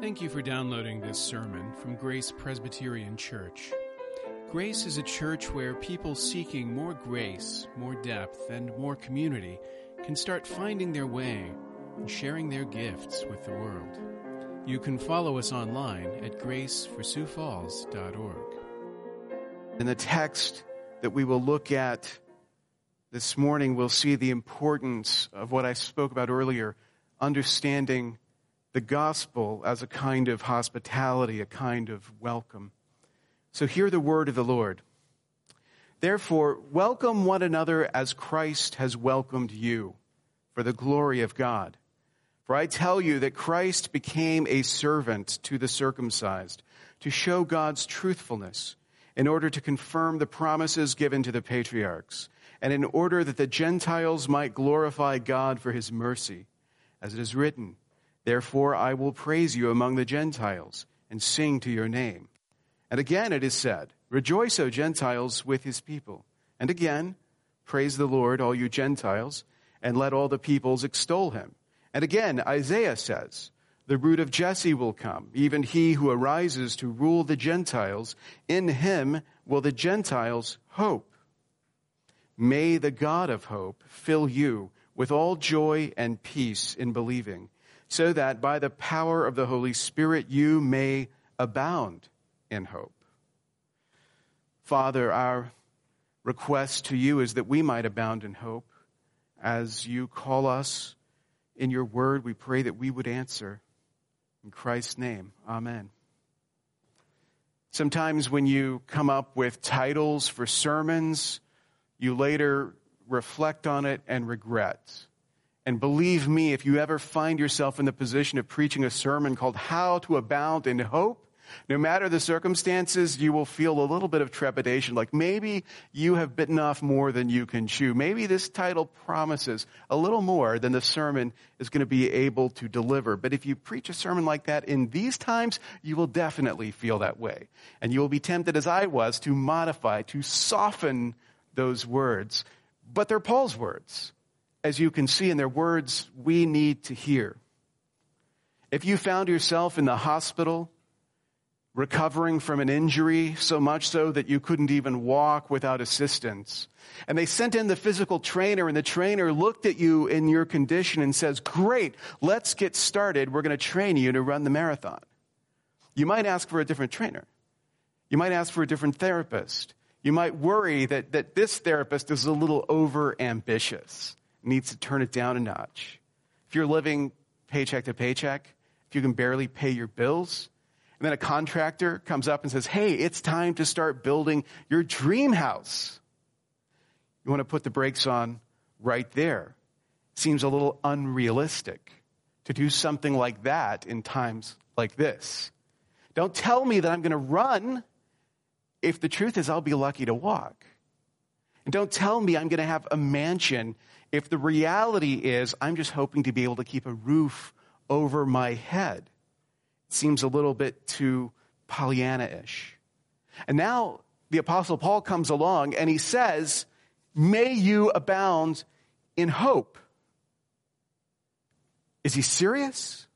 Thank you for downloading this sermon from Grace Presbyterian Church. Grace is a church where people seeking more grace, more depth, and more community can start finding their way and sharing their gifts with the world. You can follow us online at graceforsiouxfalls.org. In the text that we will look at this morning, we'll see the importance of what I spoke about earlier, understanding the gospel as a kind of hospitality, a kind of welcome. So hear the word of the Lord. Therefore, welcome one another as Christ has welcomed you for the glory of God. For I tell you that Christ became a servant to the circumcised to show God's truthfulness in order to confirm the promises given to the patriarchs and in order that the Gentiles might glorify God for his mercy. As it is written, Therefore I will praise you among the Gentiles and sing to your name. And again it is said, Rejoice, O Gentiles, with his people. And again, praise the Lord, all you Gentiles, and let all the peoples extol him. And again, Isaiah says, The root of Jesse will come, even he who arises to rule the Gentiles. In him will the Gentiles hope. May the God of hope fill you with all joy and peace in believing so that by the power of the Holy Spirit you may abound in hope. Father, our request to you is that we might abound in hope. As you call us in your word, we pray that we would answer. In Christ's name, amen. Sometimes when you come up with titles for sermons, you later reflect on it and regret. And believe me, if you ever find yourself in the position of preaching a sermon called How to Abound in Hope, no matter the circumstances, you will feel a little bit of trepidation, like maybe you have bitten off more than you can chew. Maybe this title promises a little more than the sermon is going to be able to deliver. But if you preach a sermon like that in these times, you will definitely feel that way. And you will be tempted, as I was, to modify, to soften those words. But they're Paul's words as you can see in their words, we need to hear. If you found yourself in the hospital, recovering from an injury, so much so that you couldn't even walk without assistance, and they sent in the physical trainer, and the trainer looked at you in your condition and says, Great, let's get started. We're going to train you to run the marathon. You might ask for a different trainer. You might ask for a different therapist. You might worry that, that this therapist is a little over ambitious needs to turn it down a notch. If you're living paycheck to paycheck, if you can barely pay your bills, and then a contractor comes up and says, Hey, it's time to start building your dream house. You want to put the brakes on right there. Seems a little unrealistic to do something like that in times like this. Don't tell me that I'm going to run if the truth is I'll be lucky to walk. And don't tell me I'm going to have a mansion if the reality is I'm just hoping to be able to keep a roof over my head. It seems a little bit too Pollyanna ish. And now the Apostle Paul comes along and he says, May you abound in hope. Is he serious?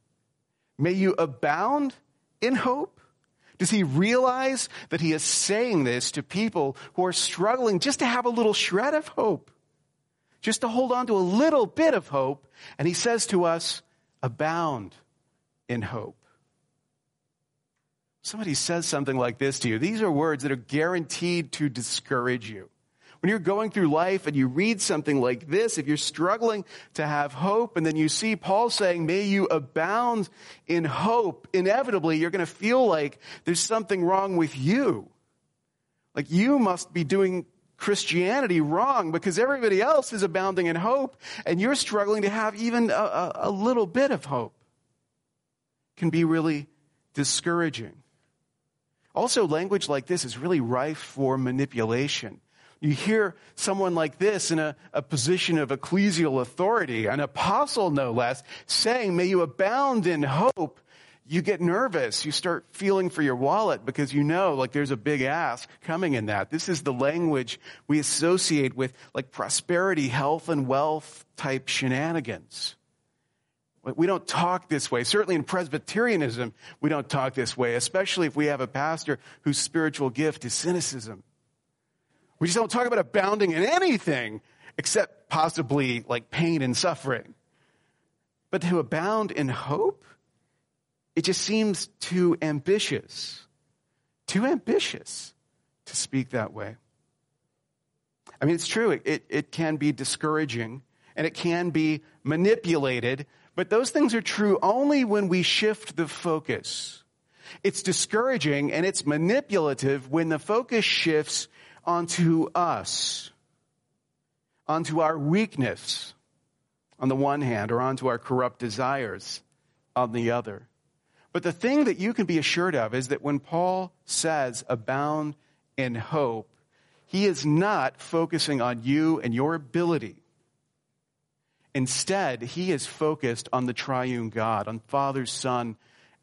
May you abound in hope? Does he realize that he is saying this to people who are struggling just to have a little shred of hope? Just to hold on to a little bit of hope. And he says to us, abound in hope. Somebody says something like this to you. These are words that are guaranteed to discourage you. When you're going through life and you read something like this, if you're struggling to have hope and then you see Paul saying, may you abound in hope, inevitably you're going to feel like there's something wrong with you. Like you must be doing Christianity wrong because everybody else is abounding in hope and you're struggling to have even a, a, little bit of hope. Can be really discouraging. Also, language like this is really rife for manipulation. You hear someone like this in a, a, position of ecclesial authority, an apostle no less, saying, May you abound in hope you get nervous. You start feeling for your wallet because you know like there's a big ask coming in that. This is the language we associate with like prosperity, health, and wealth type shenanigans. We don't talk this way. Certainly in Presbyterianism, we don't talk this way, especially if we have a pastor whose spiritual gift is cynicism. We just don't talk about abounding in anything except possibly like pain and suffering. But to abound in hope, it just seems too ambitious. Too ambitious to speak that way. I mean, it's true, it, it, it can be discouraging and it can be manipulated, but those things are true only when we shift the focus. It's discouraging and it's manipulative when the focus shifts onto us, onto our weakness on the one hand, or onto our corrupt desires on the other. But the thing that you can be assured of is that when Paul says abound in hope, he is not focusing on you and your ability. Instead, he is focused on the triune God, on Father, Son,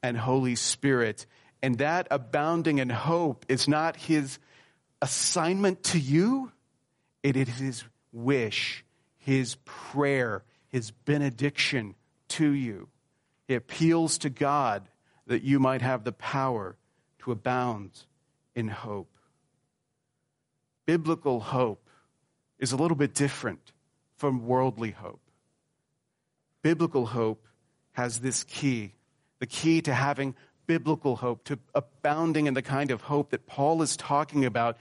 and Holy Spirit. And that abounding in hope is not his assignment to you, it is his wish, his prayer, his benediction to you. He appeals to God that you might have the power to abound in hope. Biblical hope is a little bit different from worldly hope. Biblical hope has this key the key to having biblical hope, to abounding in the kind of hope that Paul is talking about,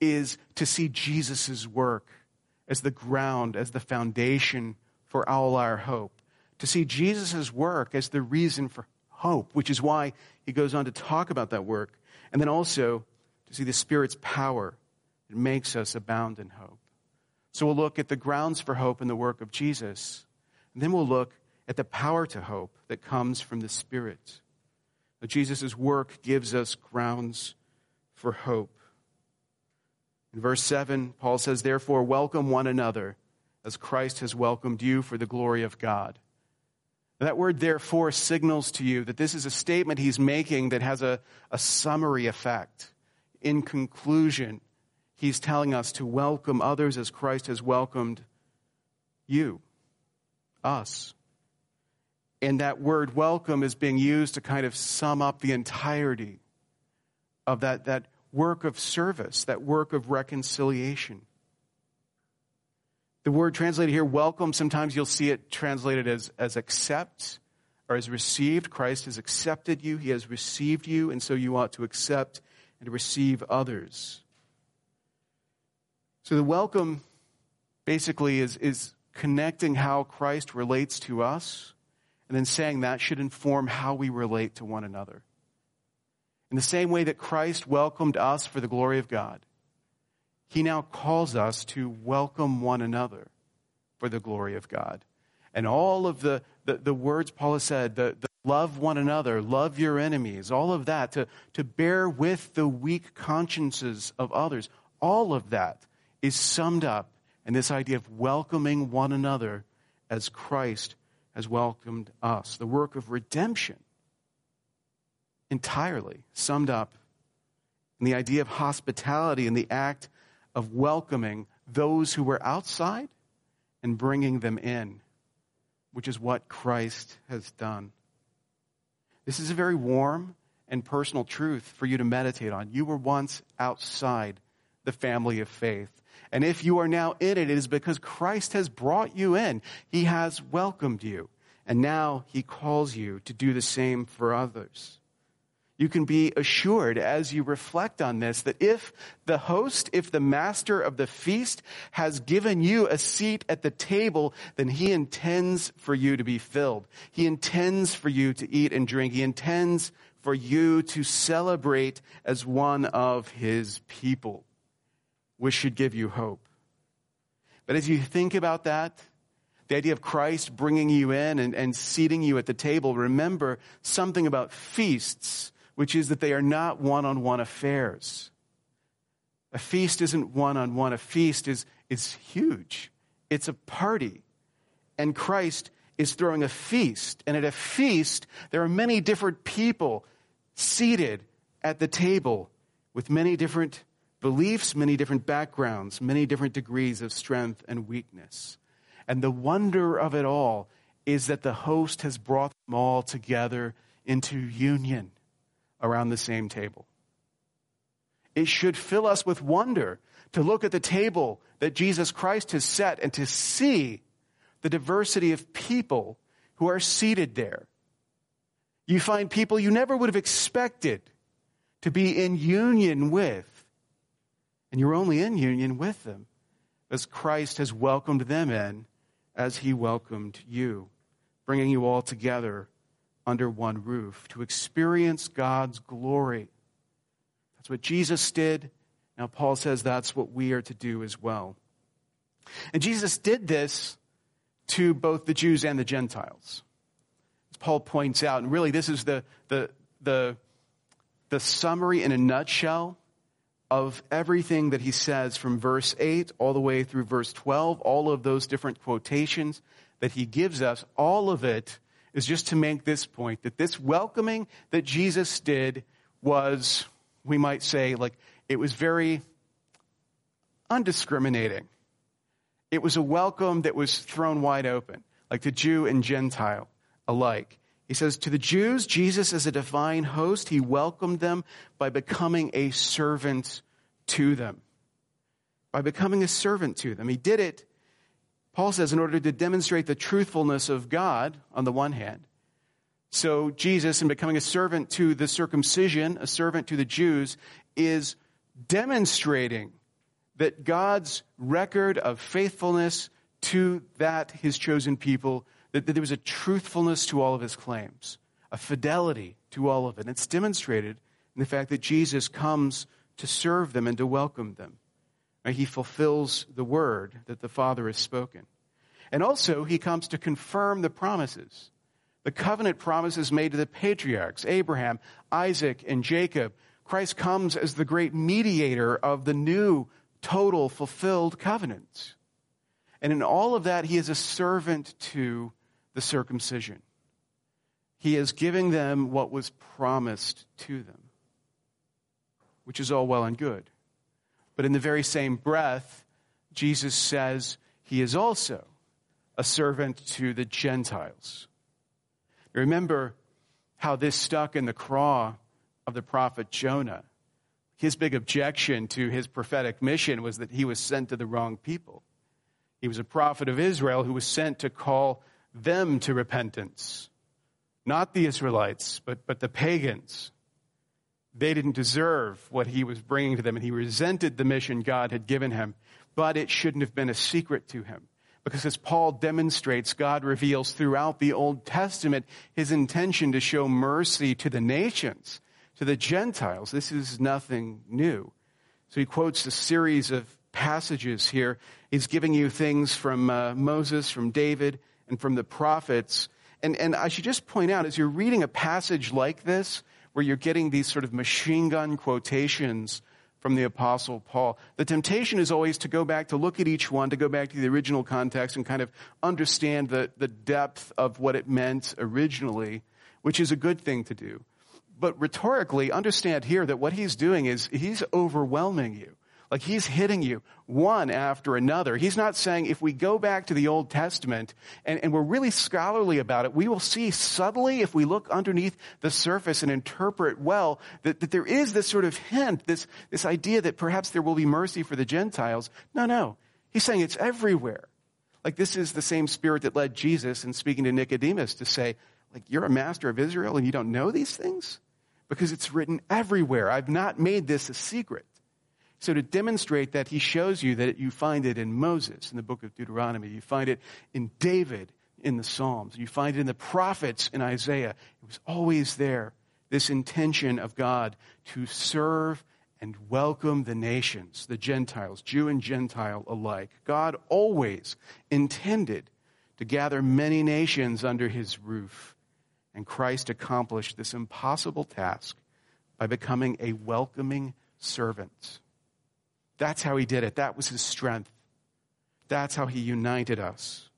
is to see Jesus' work as the ground, as the foundation for all our hope. To see Jesus' work as the reason for hope, which is why he goes on to talk about that work. And then also to see the Spirit's power that makes us abound in hope. So we'll look at the grounds for hope in the work of Jesus. And then we'll look at the power to hope that comes from the Spirit. Jesus' work gives us grounds for hope. In verse 7, Paul says, Therefore, welcome one another as Christ has welcomed you for the glory of God. That word, therefore, signals to you that this is a statement he's making that has a, a summary effect. In conclusion, he's telling us to welcome others as Christ has welcomed you, us. And that word welcome is being used to kind of sum up the entirety of that, that work of service, that work of reconciliation. The word translated here, welcome, sometimes you'll see it translated as, as accept or as received. Christ has accepted you, he has received you, and so you ought to accept and receive others. So the welcome basically is, is connecting how Christ relates to us and then saying that should inform how we relate to one another. In the same way that Christ welcomed us for the glory of God, he now calls us to welcome one another for the glory of God. And all of the, the, the words Paul has said, the, the love one another, love your enemies, all of that, to, to bear with the weak consciences of others, all of that is summed up in this idea of welcoming one another as Christ has welcomed us. The work of redemption entirely summed up in the idea of hospitality and the act of welcoming those who were outside and bringing them in, which is what Christ has done. This is a very warm and personal truth for you to meditate on. You were once outside the family of faith. And if you are now in it, it is because Christ has brought you in. He has welcomed you. And now he calls you to do the same for others you can be assured as you reflect on this that if the host, if the master of the feast has given you a seat at the table, then he intends for you to be filled. He intends for you to eat and drink. He intends for you to celebrate as one of his people, which should give you hope. But as you think about that, the idea of Christ bringing you in and, and seating you at the table, remember something about feasts which is that they are not one on one affairs. A feast isn't one on one, a feast is, is huge. It's a party. And Christ is throwing a feast. And at a feast, there are many different people seated at the table with many different beliefs, many different backgrounds, many different degrees of strength and weakness. And the wonder of it all is that the host has brought them all together into union around the same table. It should fill us with wonder to look at the table that Jesus Christ has set and to see the diversity of people who are seated there. You find people you never would have expected to be in union with, and you're only in union with them as Christ has welcomed them in as he welcomed you, bringing you all together under one roof to experience God's glory. That's what Jesus did. Now, Paul says that's what we are to do as well. And Jesus did this to both the Jews and the Gentiles. As Paul points out, and really this is the, the, the, the summary in a nutshell of everything that he says from verse 8 all the way through verse 12, all of those different quotations that he gives us, all of it is just to make this point that this welcoming that Jesus did was, we might say, like, it was very undiscriminating. It was a welcome that was thrown wide open, like to Jew and Gentile alike. He says, To the Jews, Jesus, is a divine host, he welcomed them by becoming a servant to them. By becoming a servant to them. He did it, Paul says, in order to demonstrate the truthfulness of God on the one hand. So, Jesus, in becoming a servant to the circumcision, a servant to the Jews, is demonstrating that God's record of faithfulness to that, his chosen people, that, that there was a truthfulness to all of his claims, a fidelity to all of it. And it's demonstrated in the fact that Jesus comes to serve them and to welcome them. He fulfills the word that the Father has spoken. And also, he comes to confirm the promises. The covenant promises made to the patriarchs, Abraham, Isaac, and Jacob. Christ comes as the great mediator of the new, total, fulfilled covenant. And in all of that, he is a servant to the circumcision. He is giving them what was promised to them, which is all well and good. But in the very same breath, Jesus says he is also a servant to the Gentiles. Remember how this stuck in the craw of the prophet Jonah. His big objection to his prophetic mission was that he was sent to the wrong people. He was a prophet of Israel who was sent to call them to repentance. Not the Israelites, but, but the pagans. They didn't deserve what he was bringing to them, and he resented the mission God had given him. But it shouldn't have been a secret to him. Because as Paul demonstrates, God reveals throughout the Old Testament his intention to show mercy to the nations, to the Gentiles. This is nothing new. So he quotes a series of passages here. He's giving you things from uh, Moses, from David, and from the prophets. And, and I should just point out, as you're reading a passage like this, where you're getting these sort of machine gun quotations from the Apostle Paul, the temptation is always to go back to look at each one, to go back to the original context and kind of understand the, the depth of what it meant originally, which is a good thing to do. But rhetorically, understand here that what he's doing is he's overwhelming you. Like he's hitting you one after another. He's not saying if we go back to the Old Testament and, and we're really scholarly about it, we will see subtly if we look underneath the surface and interpret well that, that there is this sort of hint, this, this idea that perhaps there will be mercy for the Gentiles. No, no. He's saying it's everywhere. Like this is the same spirit that led Jesus in speaking to Nicodemus to say, like, you're a master of Israel and you don't know these things? Because it's written everywhere. I've not made this a secret. So to demonstrate that, he shows you that you find it in Moses in the book of Deuteronomy. You find it in David in the Psalms. You find it in the prophets in Isaiah. It was always there. This intention of God to serve and welcome the nations, the Gentiles, Jew and Gentile alike. God always intended to gather many nations under his roof. And Christ accomplished this impossible task by becoming a welcoming servant. That's how he did it. That was his strength. That's how he united us.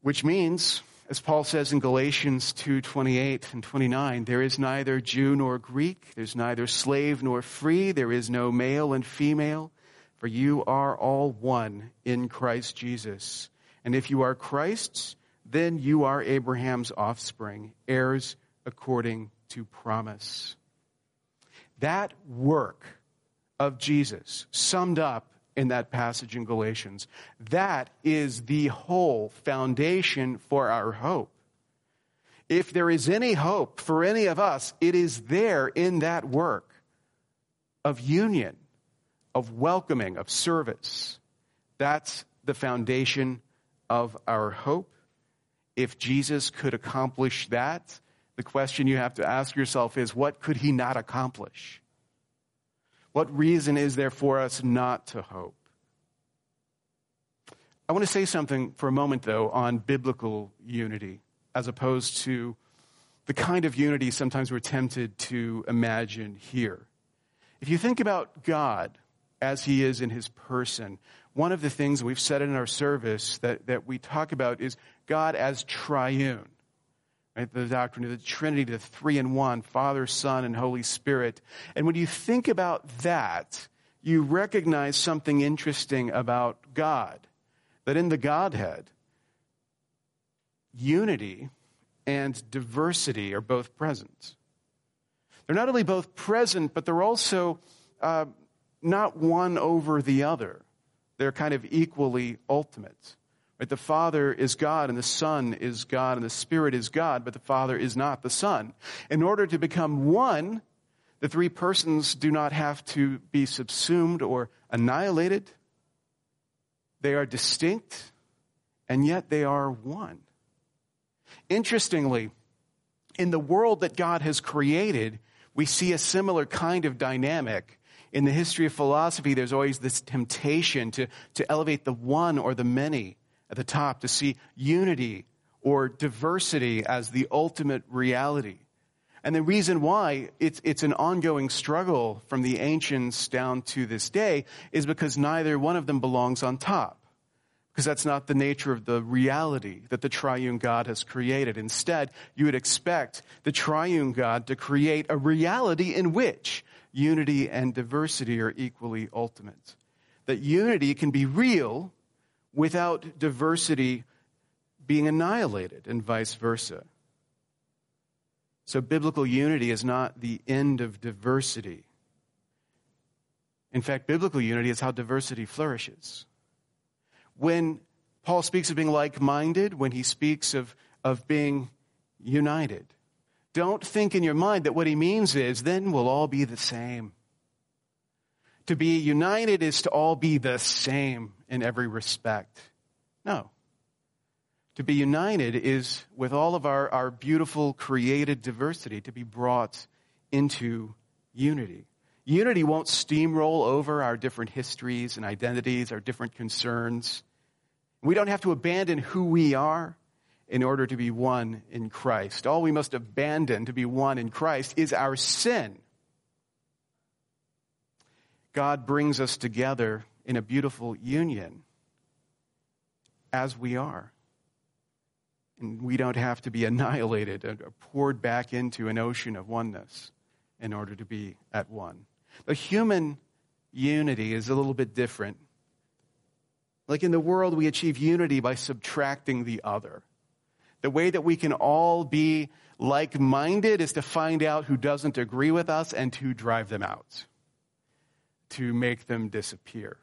Which means, as Paul says in Galatians 2:28 and 29, there is neither Jew nor Greek, there's neither slave nor free, there is no male and female, for you are all one in Christ Jesus. And if you are Christ's, then you are Abraham's offspring, heirs according to promise. That work of Jesus, summed up in that passage in Galatians, that is the whole foundation for our hope. If there is any hope for any of us, it is there in that work of union, of welcoming, of service. That's the foundation of our hope. If Jesus could accomplish that, the question you have to ask yourself is what could he not accomplish? What reason is there for us not to hope? I want to say something for a moment, though, on biblical unity, as opposed to the kind of unity sometimes we're tempted to imagine here. If you think about God as he is in his person, one of the things we've said in our service that, that we talk about is God as triune. Right? The doctrine of the Trinity, the three in one, Father, Son, and Holy Spirit. And when you think about that, you recognize something interesting about God. That in the Godhead, unity and diversity are both present. They're not only both present, but they're also uh, not one over the other. They're kind of equally ultimate. Right? The Father is God, and the Son is God, and the Spirit is God, but the Father is not the Son. In order to become one, the three persons do not have to be subsumed or annihilated. They are distinct, and yet they are one. Interestingly, in the world that God has created, we see a similar kind of dynamic. In the history of philosophy, there's always this temptation to, to elevate the one or the many at the top, to see unity or diversity as the ultimate reality. And the reason why it's, it's an ongoing struggle from the ancients down to this day is because neither one of them belongs on top. Because that's not the nature of the reality that the triune God has created. Instead, you would expect the triune God to create a reality in which unity and diversity are equally ultimate. That unity can be real without diversity being annihilated, and vice versa. So, biblical unity is not the end of diversity. In fact, biblical unity is how diversity flourishes. When Paul speaks of being like minded, when he speaks of, of being united, don't think in your mind that what he means is then we'll all be the same. To be united is to all be the same in every respect. No. To be united is with all of our, our beautiful created diversity to be brought into unity. Unity won't steamroll over our different histories and identities, our different concerns. We don't have to abandon who we are in order to be one in Christ. All we must abandon to be one in Christ is our sin. God brings us together in a beautiful union as we are. And we don't have to be annihilated or poured back into an ocean of oneness in order to be at one. The human unity is a little bit different. Like in the world, we achieve unity by subtracting the other. The way that we can all be like minded is to find out who doesn't agree with us and to drive them out to make them disappear.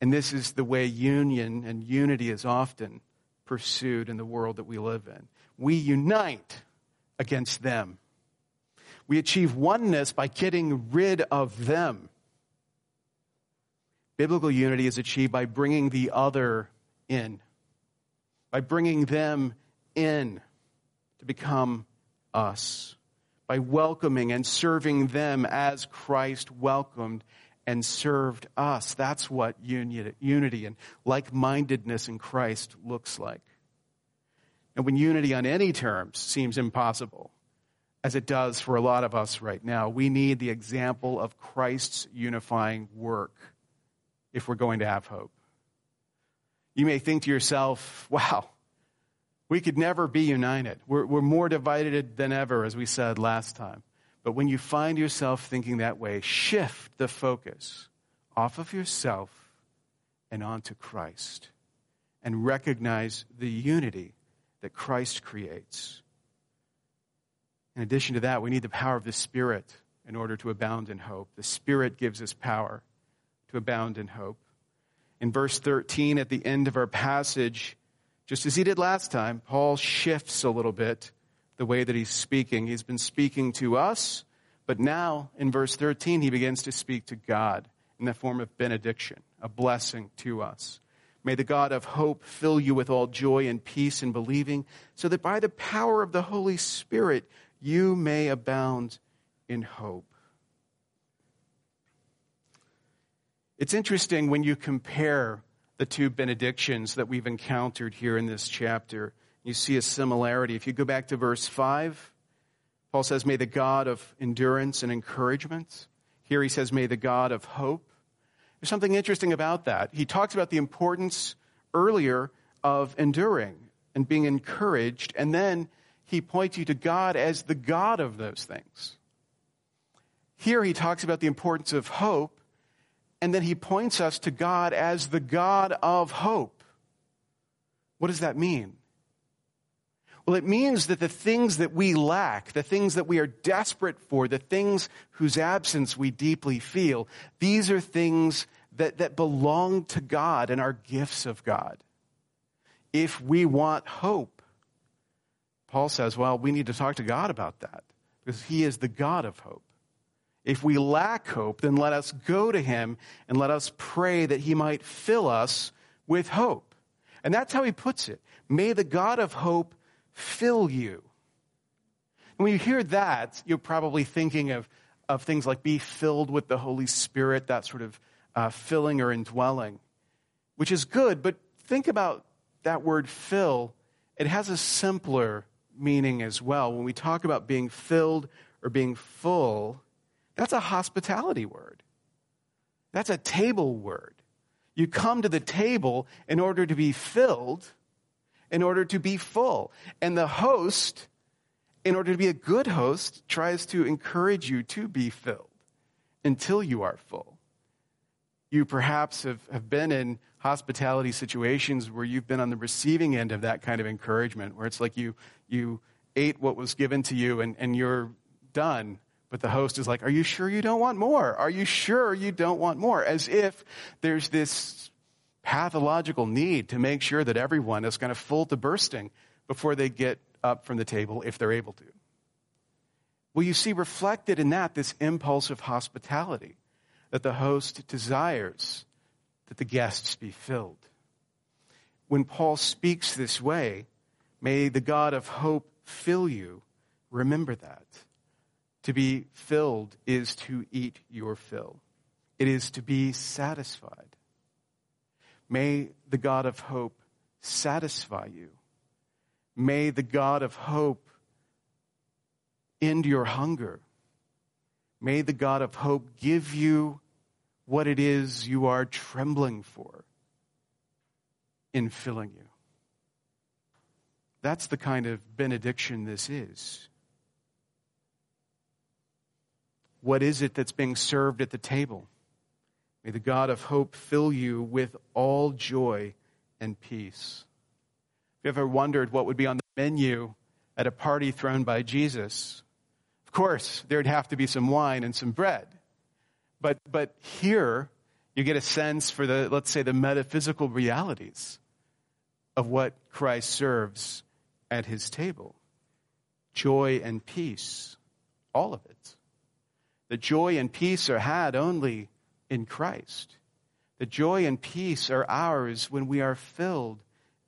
And this is the way union and unity is often pursued in the world that we live in. We unite against them. We achieve oneness by getting rid of them. Biblical unity is achieved by bringing the other in, by bringing them in to become us by welcoming and serving them as Christ welcomed and served us. That's what unity and like mindedness in Christ looks like. And when unity on any terms seems impossible, as it does for a lot of us right now, we need the example of Christ's unifying work if we're going to have hope. You may think to yourself, wow, we could never be united. We're, we're more divided than ever, as we said last time. But when you find yourself thinking that way, shift the focus off of yourself and onto Christ and recognize the unity that Christ creates. In addition to that, we need the power of the Spirit in order to abound in hope. The Spirit gives us power to abound in hope. In verse 13, at the end of our passage, just as he did last time, Paul shifts a little bit the way that he's speaking. He's been speaking to us, but now in verse 13, he begins to speak to God in the form of benediction, a blessing to us. May the God of hope fill you with all joy and peace in believing, so that by the power of the Holy Spirit you may abound in hope. It's interesting when you compare the two benedictions that we've encountered here in this chapter. You see a similarity. If you go back to verse 5, Paul says, May the God of endurance and encouragement. Here he says, May the God of hope. There's something interesting about that. He talks about the importance earlier of enduring and being encouraged, and then he points you to God as the God of those things. Here he talks about the importance of hope, and then he points us to God as the God of hope. What does that mean? Well, it means that the things that we lack, the things that we are desperate for, the things whose absence we deeply feel, these are things that, that belong to God and are gifts of God. If we want hope, Paul says, well, we need to talk to God about that because he is the God of hope. If we lack hope, then let us go to him and let us pray that he might fill us with hope. And that's how he puts it. May the God of hope fill you. And when you hear that, you're probably thinking of, of things like be filled with the Holy Spirit, that sort of uh, filling or indwelling, which is good, but think about that word fill. It has a simpler meaning as well. When we talk about being filled or being full, that's a hospitality word. That's a table word. You come to the table in order to be filled, in order to be full. And the host, in order to be a good host, tries to encourage you to be filled until you are full. You perhaps have, have been in hospitality situations where you've been on the receiving end of that kind of encouragement, where it's like you, you ate what was given to you and, and you're done. But the host is like, Are you sure you don't want more? Are you sure you don't want more? As if there's this pathological need to make sure that everyone is kind of full to bursting before they get up from the table if they're able to. Well, you see reflected in that this impulse of hospitality that the host desires that the guests be filled. When Paul speaks this way, may the God of hope fill you. Remember that. To be filled is to eat your fill. It is to be satisfied. May the God of hope satisfy you. May the God of hope end your hunger. May the God of hope give you what it is you are trembling for in filling you. That's the kind of benediction this is. What is it that's being served at the table? May the God of hope fill you with all joy and peace. Have you ever wondered what would be on the menu at a party thrown by Jesus? Of course, there'd have to be some wine and some bread. But, but here, you get a sense for the, let's say, the metaphysical realities of what Christ serves at his table joy and peace, all of it. The joy and peace are had only in Christ. The joy and peace are ours when we are filled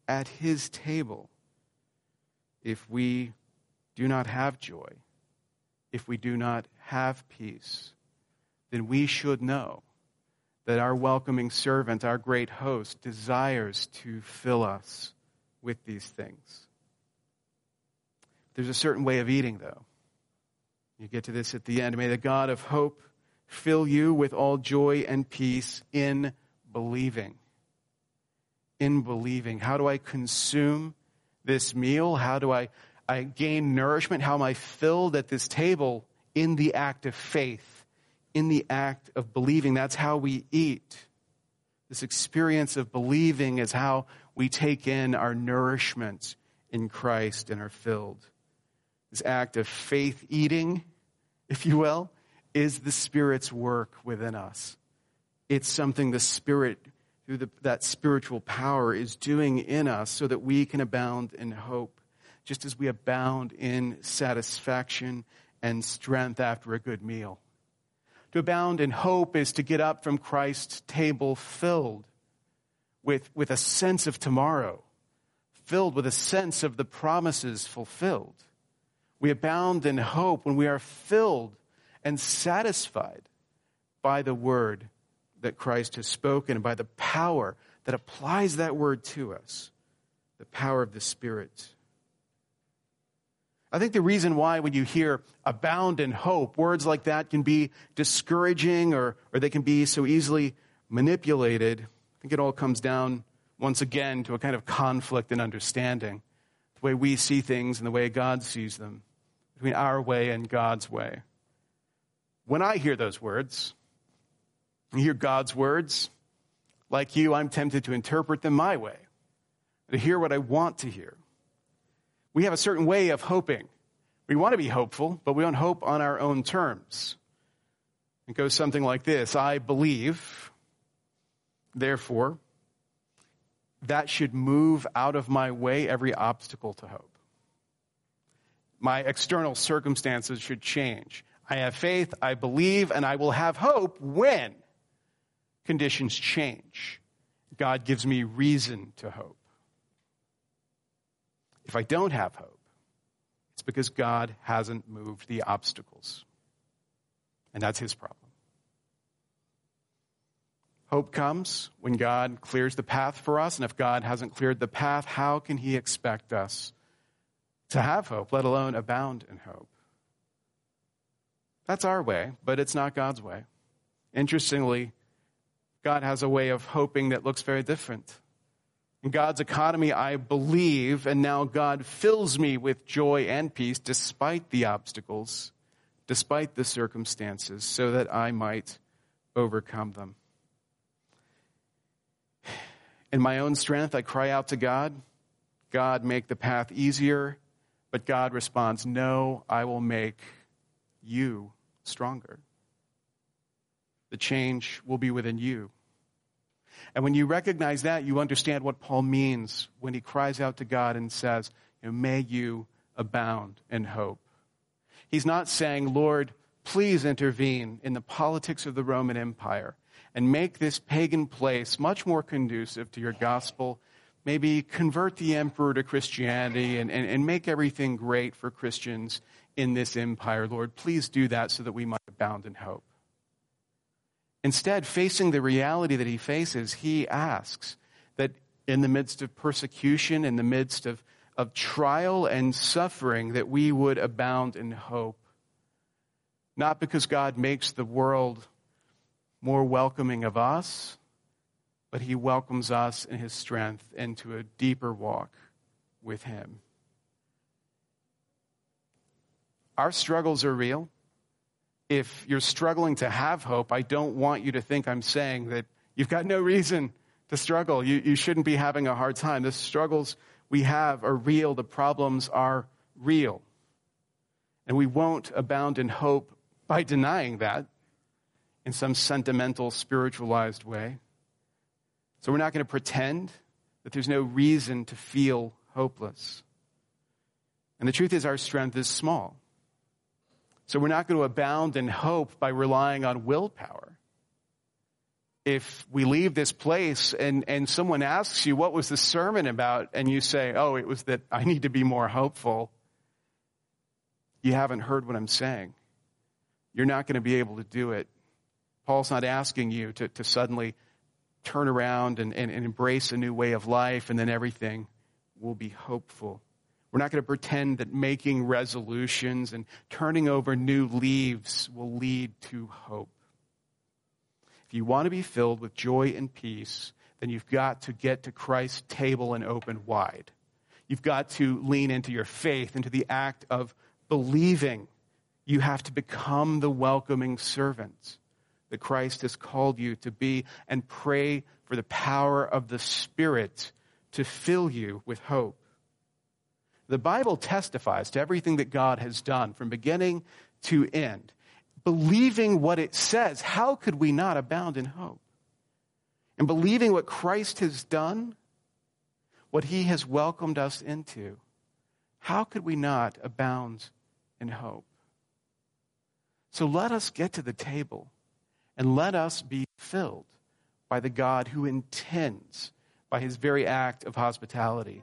at His table. If we do not have joy, if we do not have peace, then we should know that our welcoming servant, our great host, desires to fill us with these things. There's a certain way of eating, though. You get to this at the end. May the God of hope fill you with all joy and peace in believing. In believing. How do I consume this meal? How do I, I gain nourishment? How am I filled at this table? In the act of faith, in the act of believing. That's how we eat. This experience of believing is how we take in our nourishment in Christ and are filled. This act of faith eating, if you will, is the Spirit's work within us. It's something the Spirit, through the, that spiritual power, is doing in us so that we can abound in hope, just as we abound in satisfaction and strength after a good meal. To abound in hope is to get up from Christ's table filled with, with a sense of tomorrow, filled with a sense of the promises fulfilled. We abound in hope when we are filled and satisfied by the word that Christ has spoken and by the power that applies that word to us, the power of the Spirit. I think the reason why when you hear abound in hope, words like that can be discouraging or, or they can be so easily manipulated. I think it all comes down once again to a kind of conflict in understanding. The way we see things and the way God sees them, between our way and God's way. When I hear those words, I hear God's words, like you, I'm tempted to interpret them my way, to hear what I want to hear we have a certain way of hoping. We want to be hopeful, but we don't hope on our own terms. It goes something like this I believe, therefore, that should move out of my way every obstacle to hope. My external circumstances should change. I have faith, I believe, and I will have hope when conditions change. God gives me reason to hope. If I don't have hope, it's because God hasn't moved the obstacles. And that's his problem. Hope comes when God clears the path for us. And if God hasn't cleared the path, how can he expect us to have hope, let alone abound in hope? That's our way, but it's not God's way. Interestingly, God has a way of hoping that looks very different. In God's economy, I believe, and now God fills me with joy and peace despite the obstacles, despite the circumstances, so that I might overcome them. In my own strength, I cry out to God, God, make the path easier. But God responds, No, I will make you stronger. The change will be within you. And when you recognize that, you understand what Paul means when he cries out to God and says, May you abound in hope. He's not saying, Lord, please intervene in the politics of the Roman Empire and make this pagan place much more conducive to your gospel. Maybe convert the emperor to Christianity and, and, and make everything great for Christians in this empire. Lord, please do that so that we might abound in hope. Instead, facing the reality that he faces, he asks that in the midst of persecution, in the midst of, of trial and suffering, that we would abound in hope. Not because God makes the world more welcoming of us, but he welcomes us in his strength into a deeper walk with him. Our struggles are real if you're struggling to have hope, I don't want you to think I'm saying that you've got no reason to struggle. You, you shouldn't be having a hard time. The struggles we have are real, the problems are real. And we won't abound in hope by denying that in some sentimental, spiritualized way. So we're not going to pretend that there's no reason to feel hopeless. And the truth is, our strength is small. So we're not going to abound in hope by relying on willpower. If we leave this place and, and someone asks you, what was the sermon about? And you say, oh, it was that I need to be more hopeful. You haven't heard what I'm saying. You're not going to be able to do it. Paul's not asking you to, to suddenly turn around and, and, and embrace a new way of life and then everything will be hopeful. We're not going to pretend that making resolutions and turning over new leaves will lead to hope. If you want to be filled with joy and peace, then you've got to get to Christ's table and open wide. You've got to lean into your faith, into the act of believing. You have to become the welcoming servant that Christ has called you to be and pray for the power of the Spirit to fill you with hope. The Bible testifies to everything that God has done from beginning to end. Believing what it says, how could we not abound in hope? And believing what Christ has done, what he has welcomed us into, how could we not abound in hope? So let us get to the table and let us be filled by the God who intends, by his very act of hospitality,